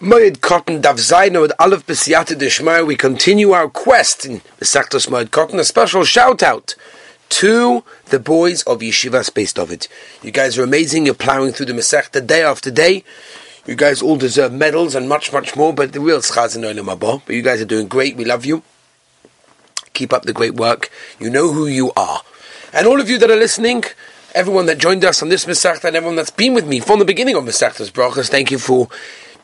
Moed Cotton Dav Zaino with Aleph B'Siyata Deshmar. We continue our quest in Mesachtos Moed Cotton. A special shout out to the boys of Yeshiva Space David. You guys are amazing. You're plowing through the Masechta day after day. You guys all deserve medals and much, much more. But the real schaz in Olam. But you guys are doing great. We love you. Keep up the great work. You know who you are. And all of you that are listening, everyone that joined us on this Masechta and everyone that's been with me from the beginning of Masechta's Brachas, thank you for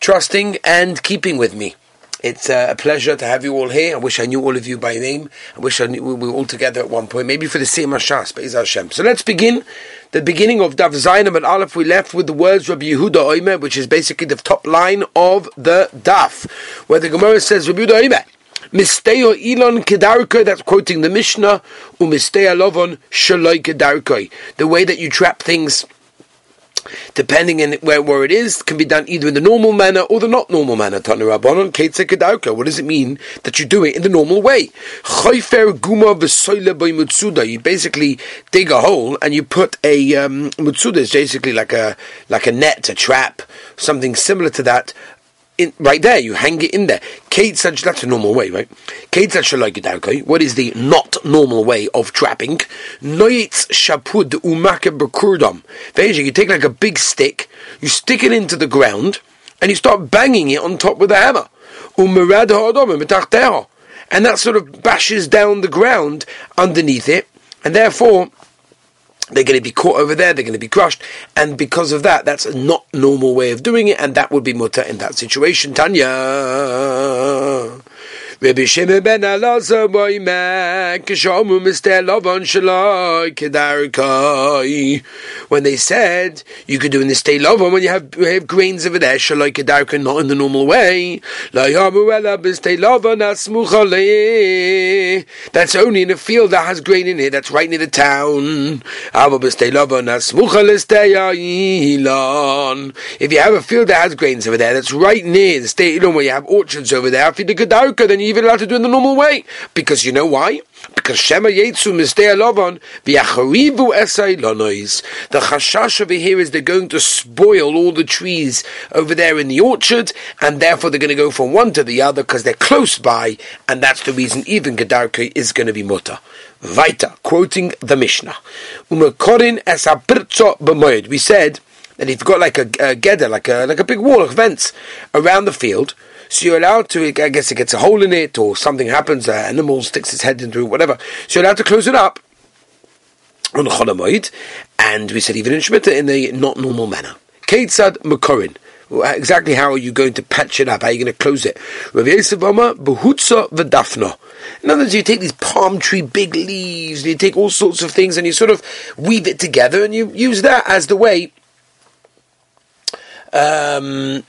trusting and keeping with me. It's uh, a pleasure to have you all here. I wish I knew all of you by name. I wish I knew we were all together at one point, maybe for the same Hashas, but it's Hashem. So let's begin. The beginning of Dav Zainam and Aleph, we left with the words Rabbi Yehuda Oimer, which is basically the top line of the Daf, where the Gemara says, Rabbi Yehuda Oimer, Misteo Elon Kedarkoi, that's quoting the Mishnah, Umisteo Lovon Shaloi Kedarkoi. The way that you trap things depending on where, where it is, can be done either in the normal manner or the not normal manner. What does it mean that you do it in the normal way? You basically dig a hole and you put a um, mutsuda is basically like a like a net, a trap, something similar to that in, right there. You hang it in there. Such that's a normal way, right? Kate such What is the not normal way of trapping? Noitz shapud umake bekurdam. You take like a big stick, you stick it into the ground, and you start banging it on top with a hammer. And that sort of bashes down the ground underneath it, and therefore they're going to be caught over there, they're going to be crushed, and because of that, that's a not normal way of doing it, and that would be mutter in that situation. Tanya. Kishomu mister lovon shaloi kedarkai. When they said you could do in the state lovon when you have, you have grains over there shaloi kedarkai, not in the normal way. That's only in a field that has grain in it. That's right near the town. If you have a field that has grains over eh, there, that's right near the state where you have orchards over there. Then you even allowed to do in the normal way. Because you know why? Because Shema Yetsu Mizdei Lovon V'yacharivu Esai Lonois. The chashash over here is they're going to spoil all the trees over there in the orchard, and therefore they're going to go from one to the other because they're close by, and that's the reason even Gedarke is going to be mutter. Weiter, quoting the Mishnah. Umekorin es b'moed. We said that if you've got like a, a gedder, like a like a big wall of vents around the field, so you're allowed to, I guess it gets a hole in it or something happens, an animal sticks its head into it, whatever. So you're allowed to close it up on Cholamoid, and we said even in Shemitah in a not normal manner. Keitzad Makorin. Exactly how are you going to patch it up? How are you going to close it? In other words, you take these palm tree big leaves, and you take all sorts of things, and you sort of weave it together, and you use that as the way um,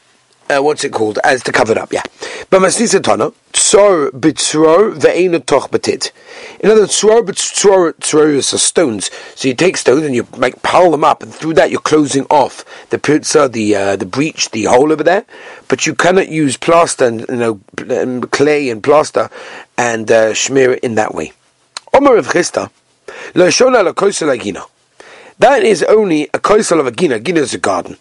uh, what's it called, as to cover it up, yeah. But masnisa tana, tsor bitzror ve'ena toch batit. In other words, tsor bitzror, tsor is stones. So you take stones and you like pile them up, and through that you're closing off the pizza, the uh, the breach, the hole over there. But you cannot use plaster and you know um, clay and plaster and uh, smear it in that way. Omer of Chista, That is only a koisel of a gina. Gina is a garden.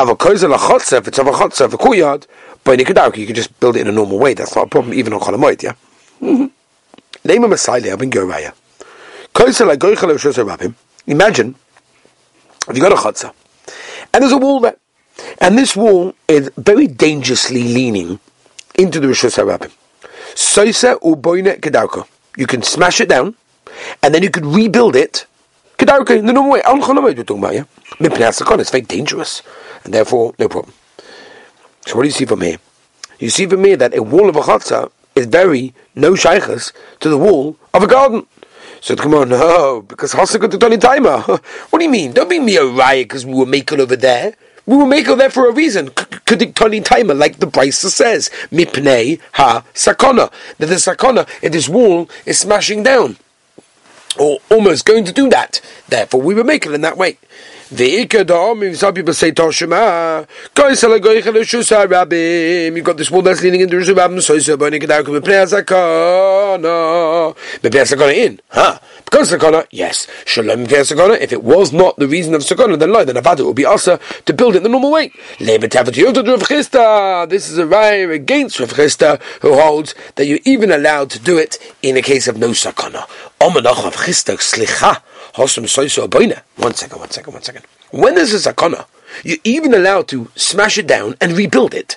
Avokozel a if it's of a chotzer, of a courtyard, by Nikadauki, you can just build it in a normal way. That's not a problem, even on Cholamoid, yeah? Name a Saile, Abin Geraya. Kozel a goichel of Rabim. Imagine, if you got a chotzer, and there's a wall there, and this wall is very dangerously leaning into the Rosh Hashanah. Soisa uboine kedauka. You can smash it down, and then you could rebuild it. Kedauka in the normal way. Al Cholamoid we're talking about, yeah? It's very dangerous and therefore no problem. So what do you see from here? You see from here that a wall of a chatzah is very no shaykhs to the wall of a garden. So come on, no, because Hasaka to Tony Timer. What do you mean? Don't be me a riot because we were making over there. We were making there for a reason. Tony Timer, like the Brisa says, Mipnei ha sakona. That the sakona in this wall is smashing down. Or almost going to do that. Therefore, we were making in that way. Ve'ikadom, some people say Toshima, You've got this wall that's leaning into the Rabbim, so so Boni Kedar Kum B'nei Zakana. B'nei Zakana in, huh? Because Sakana, yes. Shalom B'nei Sakana, if it was not the reason of Sakana, then lie, then Avada would be Asa to build it the normal way. This is a raya against Rav Chisda, who holds that you're even allowed to do it in a case of no Sakana. Omanach Rav Chisda, Slicha. One second, one second, one second. When there's a sakana, you're even allowed to smash it down and rebuild it.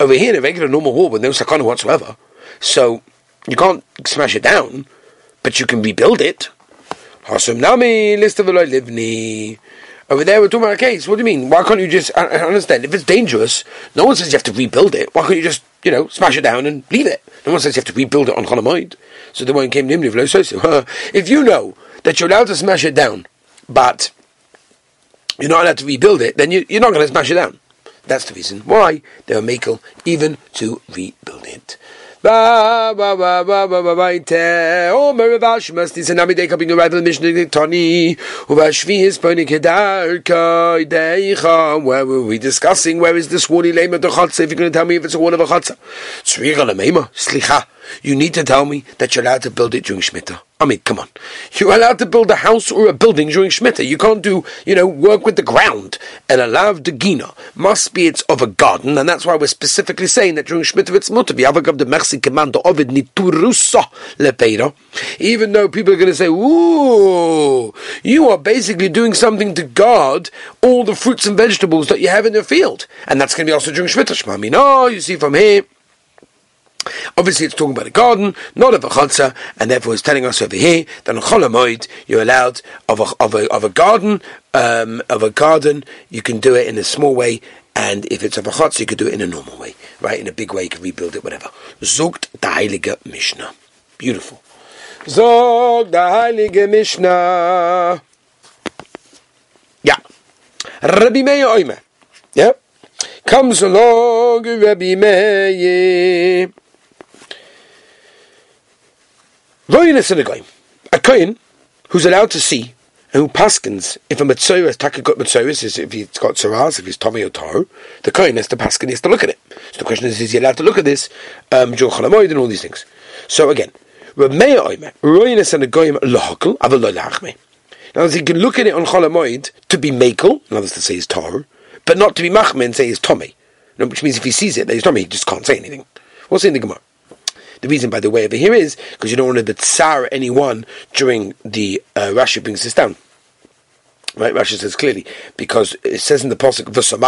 Over here in a regular normal wall with no sakana whatsoever, so you can't smash it down, but you can rebuild it. Over there, we're talking about a case. What do you mean? Why can't you just? I, understand. If it's dangerous, no one says you have to rebuild it. Why can't you just, you know, smash it down and leave it? No one says you have to rebuild it on Cholamoid. So the one came Nimni If you know that you're allowed to smash it down, but you're not allowed to rebuild it, then you, are not going to smash it down. That's the reason why they are makel even to rebuild it. Where were we discussing? Where is this warning lema the chotze? If you're going to tell me if it's a one of a chotze, tzriga lemema slicha. You need to tell me that you're allowed to build it during Shemitah. I mean, come on. You're allowed to build a house or a building during Shemitah. You can't do, you know, work with the ground. And a lav de gina must be it's of a garden, and that's why we're specifically saying that during Shemitah it's mutter. Avagav de mersi commando ovid niturusa lepeira. Even though people are going to say, ooh, you are basically doing something to guard all the fruits and vegetables that you have in your field. And that's going to be also during Shemitah. Shmami, no, you see from here, Obviously, it's talking about a garden, not of a chotza, and therefore it's telling us over here that on Cholamoid you're allowed of a, of a, of a garden, um, of a garden, you can do it in a small way, and if it's of a chotza, you can do it in a normal way, right? In a big way, you can rebuild it, whatever. Zogt the Heilige Mishnah. Beautiful. Zog the Heilige Mishnah. Yeah. Rabbi Meir Oime. Yeah. Comes along Rabbi Meir. Royinus in a kohen who's allowed to see and who paskins if a mitzvah is got mitzvahs is if he's got tzaras, if he's tommy or tar, the kohen has to paskin, he has to look at it. So the question is, is he allowed to look at this, um, and all these things? So again. Now, he can look at it on cholamoid to be makel, in other words, to say he's tar, but not to be machme and say he's tommy. Which means if he sees it, that he's tommy, he just can't say anything. What's in the Gemara? The reason, by the way, over here is because you don't want to tsar anyone during the uh, Rashi brings this down. Right, Rashi says clearly because it says in the pasuk to song.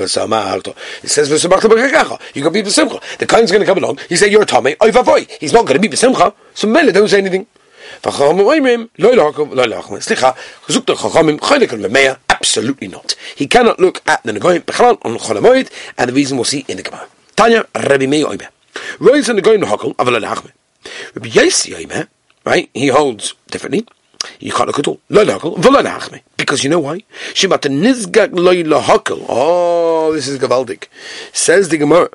It says "V'samachta b'chagecha." You can be b'simcha. The kind's going to come along. He say "You're a Tommy." Oy vavoy. He's not going to be b'simcha. So Mele don't say anything. Absolutely not. He cannot look at the Negoim on and the reason we'll see in the Gemara. Tanya Rabbi Meir Oimer. Rabbi Yossi eh, right? He holds differently. You can't look at all. Lo lachme. Because you know why? Shimat nizgak lo lahakel. Oh, this is gavaldik. Says the Gemara.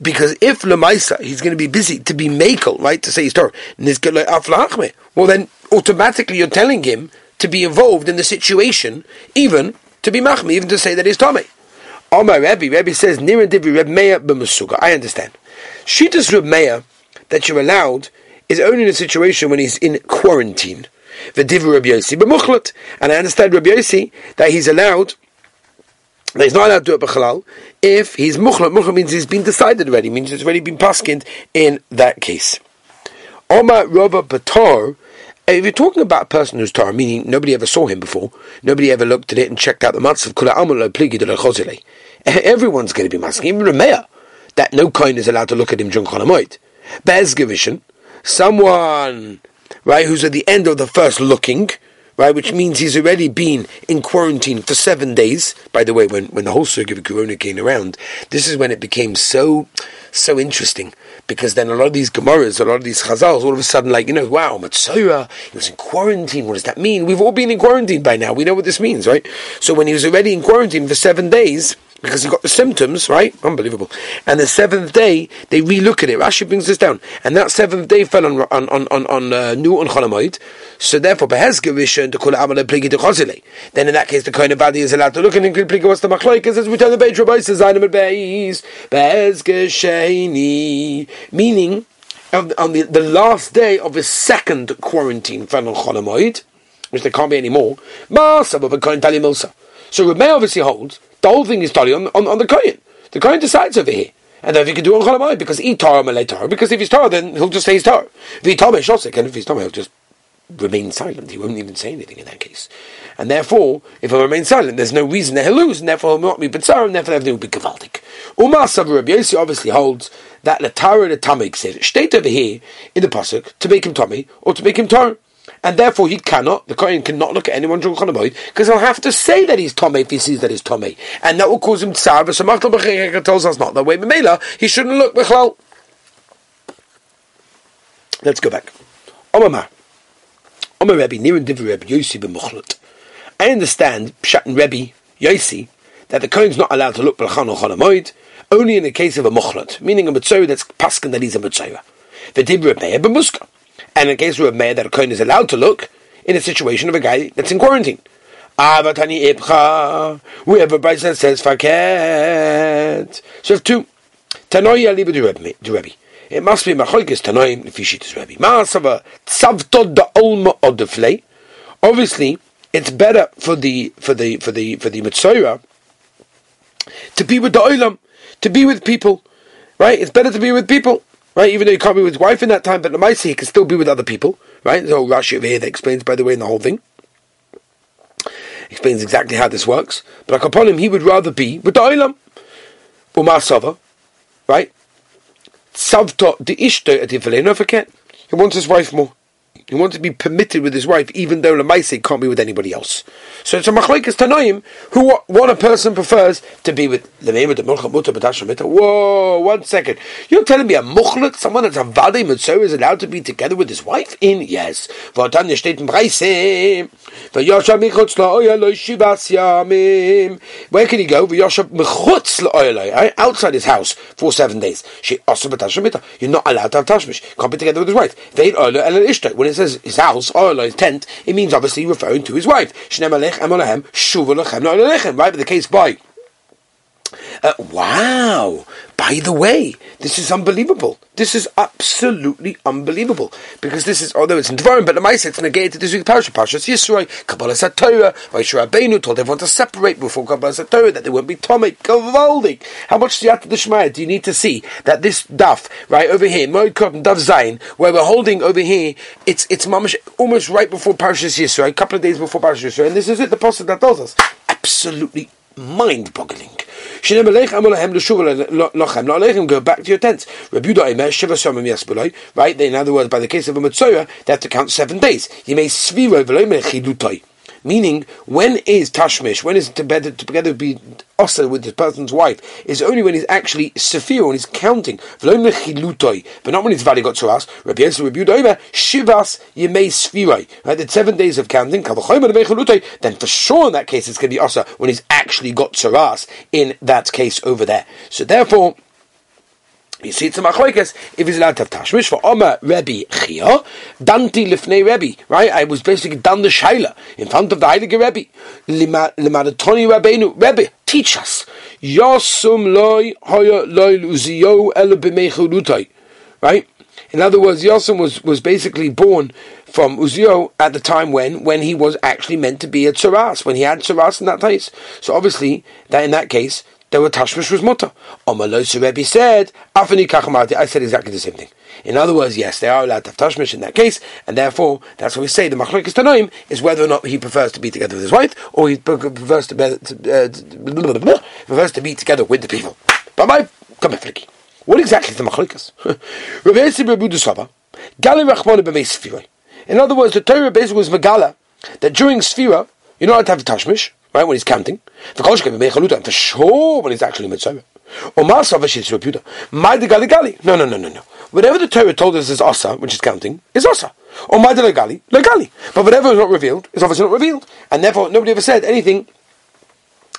Because if lemaisa he's going to be busy to be makel, right? To say his Torah nizgak lo aflachme. Well, then automatically you're telling him to be involved in the situation, even to be machme, even to say that he's Tomei. Omar Rebbe, Rebbe says, Nira Divi Reb Meir. I understand. Shitas Reb Meir, that you're allowed, is only in a situation when he's in quarantine. The Divi Reb Yossi b'Muchlat. And I understand Reb Yossi, that he's allowed, that he's not allowed to do it b'chalal, if he's Muchlat. Muchlat means he's been decided already, means it's already been paskind in that case. Omar Rabba Batar, if you're talking about a person who's tar, meaning nobody ever saw him before, nobody ever looked at it and checked out the matzav, everyone's going to be masking, even Rameya, that no coin is allowed to look at him during Cholamoid. Bezgevishin, someone, right, who's at the end of the first looking, right, which means he's already been in quarantine for seven days. By the way, when, when the whole circuit of Corona came around, this is when it became so, so interesting because then a lot of these Gemaras, a lot of these Chazals, all of a sudden, like, you know, wow, Matsura, he was in quarantine. What does that mean? We've all been in quarantine by now. We know what this means, right? So when he was already in quarantine for seven days, because he got the symptoms, right? Unbelievable. And the seventh day, they relook at it. Rashi brings this down. And that seventh day fell on on on on, uh, new on Cholamoid. So therefore, Behezgevish to call Amal Pligi de Chosile. Then in that case, the kind of body is allowed to look and include Pligi what's the Machlaikas as we tell the Beit Rabbi says al Beis Behezgesheni. Meaning, on the, on the, the last day of his second quarantine fell on Cholamoid, which there can't be any more. Masa, but Kohen Tali Milsa. So Rabbi obviously holds the whole thing is totally on, on, on the Kohen. The Kohen decides over here. And then if he can do on Cholamoid, because he Torah Malay Torah, because if he's Torah, then he'll just say he's Torah. If he's Torah, Shosik, and if he's Torah, he'll just remain silent. He won't even say anything in that case. And therefore, if he remains silent, there's no reason that he'll lose, and therefore he'll not be Bitsar, and therefore everything will be Gavaldik. Umar Yossi obviously holds that the Torah the Tamik said, state over here in the Pasuk, to make him Tommy, or to make him Torah and therefore he cannot, the Kohen cannot look at anyone during Cholamoid, because he'll have to say that he's Tomei if he sees that he's Tomei. And that will cause him tsar, but Samachtal B'chayeka tells us not that way. Memela, he shouldn't look B'chlal. Let's go back. Omar Omar Rebbe, near and Divi Rebbe, Yossi b'muchlut. I understand, Pshat and Rebbe, Yossi, that the Kohen's not allowed to look B'chan or Cholamoid, only in the case of a muchlut, meaning a mitzvah that's paskin that he's a mitzvah. The Divi Rebbe, b'muska. And in case of a mayor that a coin is allowed to look in a situation of a guy that's in quarantine. Avatani ibcha. We have a Bryce that says faket. So have two. Tanoi aliba du Rebbe. It must be machlokes tanoim if you Rebbe. Ma'asava tzavtod da olma odefle. Obviously, it's better for the for the for the for the mitzvah to be with the olam, to be with people, right? It's better to be with people right? Even though he can't be with his wife in that time, but the Maisi, he can still be with other people, right? So Rashi over here that explains, by the way, in the whole thing. Explains exactly how this works. But upon him, he would rather be with the Olam. Umar right? Savta the Ishto at. He wants his wife more. He wants to be permitted with his wife, even though Lamaise can't be with anybody else. So it's a machlekes tanoim who what a person prefers to be with the name of the Whoa, one second. You're telling me a muchlet, someone that's a vade mitzvah, is allowed to be together with his wife? In yes. Where can he go? Eh? Outside his house for seven days. You're not allowed to have tashmish. Can't be together with his wife. Says his house or his tent, it means obviously referring to his wife. Right, but the case by uh, wow! By the way, this is unbelievable. This is absolutely unbelievable because this is although it's in Dvarim, but the Ma'aseh it's negated this week parasha Parshas Yisroi Kabbalah Satorah. Vaishra Rabbeinu told everyone to separate before Kabbalah Satorah that they won't be Tomei Kavaldik. How much the Shmaya do you need to see that this daf right over here, Moed Cotton Daf Zayin, where we're holding over here, it's it's mamish almost right before Parshas Yisroi, a couple of days before Parshas Yisroi, and this is it. The pasuk that tells us absolutely mind-boggling. Go back to your tents. Right? In other words, by the case of a Mitzorah, they have to count seven days. You may sviro Meaning, when is tashmish, when is together, together be also with the person's wife, is only when he's actually sephir, when he's counting. But not when he's valid got to us. Rabbi Yosef, Rabbi Yudoiva, shivas yemei sfirai. Right, the seven days of counting, then for sure in that case it's going to be also when he's actually got tzaras in that case over there. So therefore, you see, it's a machlokes if he's allowed to have tashmish for Omer Rebbe Chia, Danti Lifnei Rebbe, right? I was basically done the shaila in front of the Heilige Rebbe. Limadatoni Rabbeinu, Rebbe, teach us. Yosum loy hoya loy luziyo b'meichudutai, right? In other words, Yosem was, was basically born from Uzio at the time when when he was actually meant to be a tzaras, when he had tzaras in that place. So obviously, that in that case, there were tashmish was mutter. Omalosu Rebbe said, Afani kachamati. I said exactly the same thing. In other words, yes, they are allowed to have tashmish in that case, and therefore, that's what we say the machlokes tanoim is whether or not he prefers to be together with his wife, or he prefers to be, uh, prefers to be together with the people. Bye bye. Come here, Flicky. What exactly is the machlokes? In other words, the Torah basically was megala that during Sfira, you're not allowed to have tashmish, right, when he's counting. For sure, when he's actually mitzvah. Or Masav Shitz Reputa. The Gali Gali. No, no, no, no, no. Whatever the Torah told us is Asa, which is counting, is Asa. Or the Legali, Legali. But whatever is not revealed is obviously not revealed. And therefore, nobody ever said anything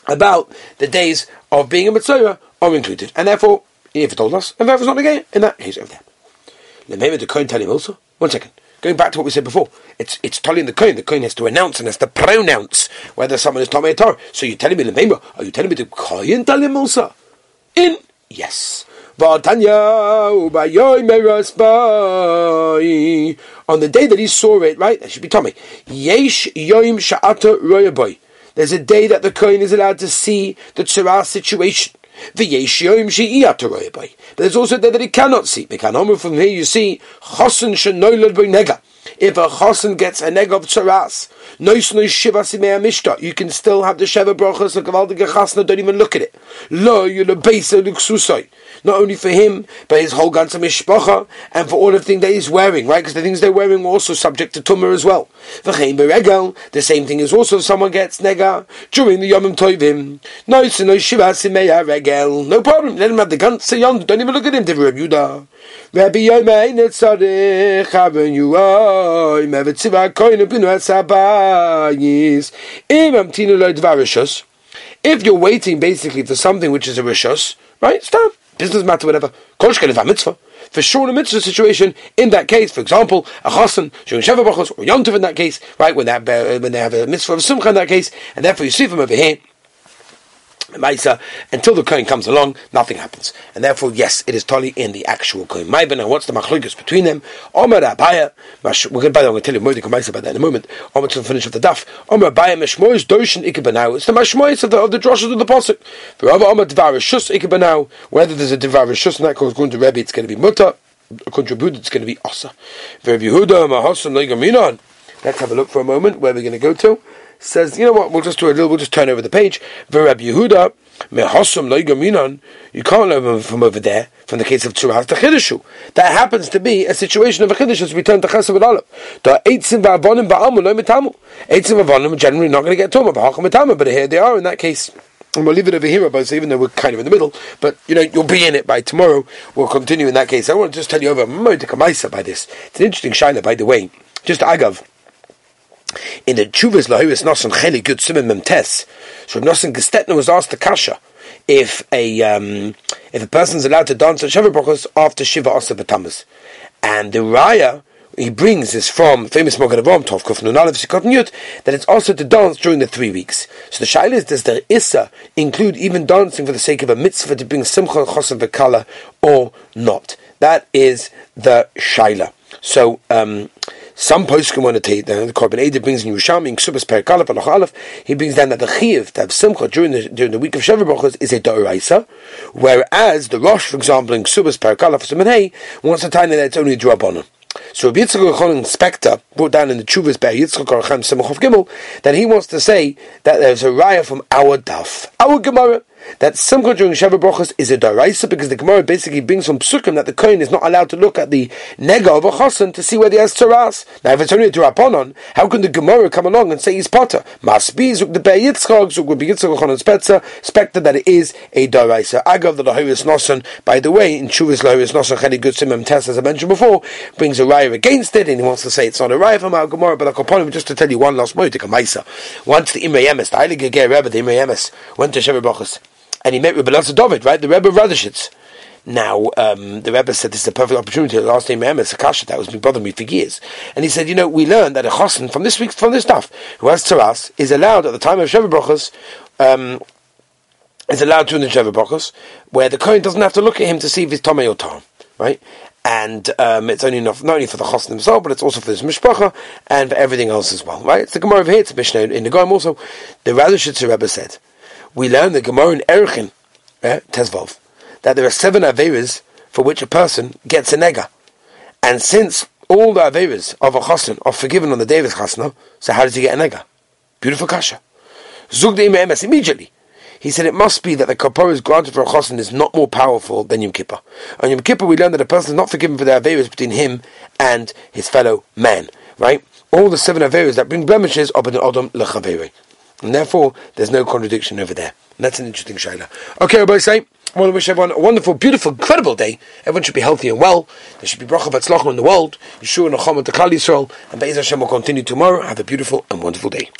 about the days of being a Mitzvah are included. And therefore, if it told us, and therefore it's not again, in that case over there. Lemema the Kohen tell him also. One second. Going back to what we said before, it's it's telling the coin. The coin has to announce and has to pronounce whether someone is Tomei Torah. So you're telling me the are you telling me the Kohen tell him? In yes. On the day that he saw it, right? That should be Tommy. Yesh yoim sha'ata. There's a day that the coin is allowed to see the tzara situation. But there's also day that he cannot see. From here you see, shenoilad nega. If a chosen gets a neg of tzaras, nois nois shiva simei mishta, you can still have the sheva brachas of gavaldige chasna. Don't even look at it. Lo you're yule beisa luksusai not only for him, but his whole ganze mishpacha, and for all the things that he's wearing, right? Because the things they're wearing are also subject to tumor as well. The same thing is also if someone gets nega during the Yomim Tovim. No, no shiva regel. No problem. Let him have the ganze yom. Don't even look at him. Yehuda. Rabbi Yomei mevetziva upinu. Im amtinu. If you're waiting basically for something which is a rishos, right? Stop business matter, whatever. Kolshken is a mitzvah. For sure, a mitzvah situation, in that case, for example, a chasen, showing sheva brachos, or yontiv in that case, right, when uh, when they have a mitzvah of simcha in that case, and therefore you see from over here, Maisa, until the coin comes along, nothing happens. And therefore, yes, it is totally in the actual coin. Maiba, now what's the machlukas between them? Omer Abaya, we're going by the way, I'm going to tell you more about that in a moment. Omer to the finish of the daf. Omer Abaya, Meshmois, Doshin, Ikebanau. It's the Meshmois of the, of the droshes of the Ikebanau. Whether there's a Dvar Shus in that cause going to Rebbe, it's going to be Mutter. Contributed, it's going to be Asa. Let's have a look for a moment where we're going to go to says, you know what, we'll just do a little, we'll just turn over the page. Verab Yehuda, you can't learn from over there, from the case of Tzuras to Chidushu. That happens to be a situation of a Chiddush as we turn to Chesav and Olav. The Eitzim v'avonim ba'amu lo mitamu. Eitzim v'avonim are generally not going to get Tumah, b'hacham mitamu, but here they are in that case. And we'll leave it over here, but even though we're kind of in the middle, but you know, you'll be in it by tomorrow. We'll continue in that case. I want to just tell you over Modika by this. It's an interesting shaila, by the way. Just Agav in the Chuvas Lahiris Nosan Cheli Good Simon Memtes, so Nosan Gestetner was asked the Kasha if a um, if a person is allowed to dance at Shiva Brachos after Shiva Asa Batamas. And the Raya he brings is from famous Mogan Avom, Tov Kuf Nunalev Sikot that it's also to dance during the three weeks. So the Shaila is, does the Issa include even dancing for the sake of a mitzvah to bring Simcha Chosav Bekala or not? That is the Shaila. So, um, some poskim want to take the Korban Eidah brings in Yerushalmi in Ksubas Perikalef Alach Aleph. He brings down that the Chiv to have Simcha during the during the week of Shavuot Brachos is a Doraisa, whereas the Rosh, for example, in Ksubas Perikalef Simanei wants to you that it's only a Drabbanon. So Rabbi Yitzchak Inspector brought down in the Chuvas Be'er Yitzchak Orachem Simachov Gimel that he wants to say that there's a raya from our daf, our Gemara, that Simcha during Sheva Brachos is a daraisa because the Gemara basically brings from Psukim that the Kohen is not allowed to look at the nega of a chosen to see whether he has taras. Now, if it's only a teraponon, how can the Gemara come along and say he's potter? Must be zuk the Be'er Yitzchak, zuk Rabbi Yitzchak Ochon Spetzer, specter that it is a daraisa. Agav the Lahiris Nosan, by the way, in Chuvas Lahiris Nosan Chedi Good Simim Test, as I mentioned before, brings a raya against it, and he wants to say it's not a raya from our Gemara, but Akoponim, just to tell you one last moitik, a Maisa. Once the Imrei Emes, the Heilige Ger Rebbe, the Imre went to Sheva Brachos, and he met Rebbe Lazar David, right, the Rebbe of Radishitz. Now, um, the Rebbe said this is a perfect opportunity to ask him Emes Akasha that was been bothering me for years. And he said, you know, we learned that a chosen from this week, from this stuff, who has tzaras, is allowed at the time of Sheva Brachos, um, is allowed to in the Sheva Brachos, where the Kohen doesn't have to look at him to see if he's Tomei or Tom, right? and um, it's only enough not only for the chosn himself, but it's also for his mishpacha and for everything else as well. Right? It's the Gemara over here. It's Mishnah in the Goyim also. The Radishitzer Rebbe said, we learn the Gemara in Erichin, eh, Tezvov, that there are seven averas for which a person gets a nega, and since all the averas of a chosn are forgiven on the day of his chasna, so how does he get a nega? Beautiful kasha. Zug de immediately. He said it must be that the kapara is granted for a chosin is not more powerful than Yom Kippur. On Yom Kippur, we learn that a person is not forgiven for their averas between him and his fellow man. Right? All the seven averas that bring blemishes are the Adam lechaveri. And therefore, there's no contradiction over there. And that's an interesting shaila. Okay, everybody say, I want to wish everyone a wonderful, beautiful, incredible day. Everyone should be healthy and well. There should be bracha v'atzlachim in the world. Yeshua and Chama to Klal Yisrael. And Be'ez Hashem will continue tomorrow. Have a beautiful and wonderful day.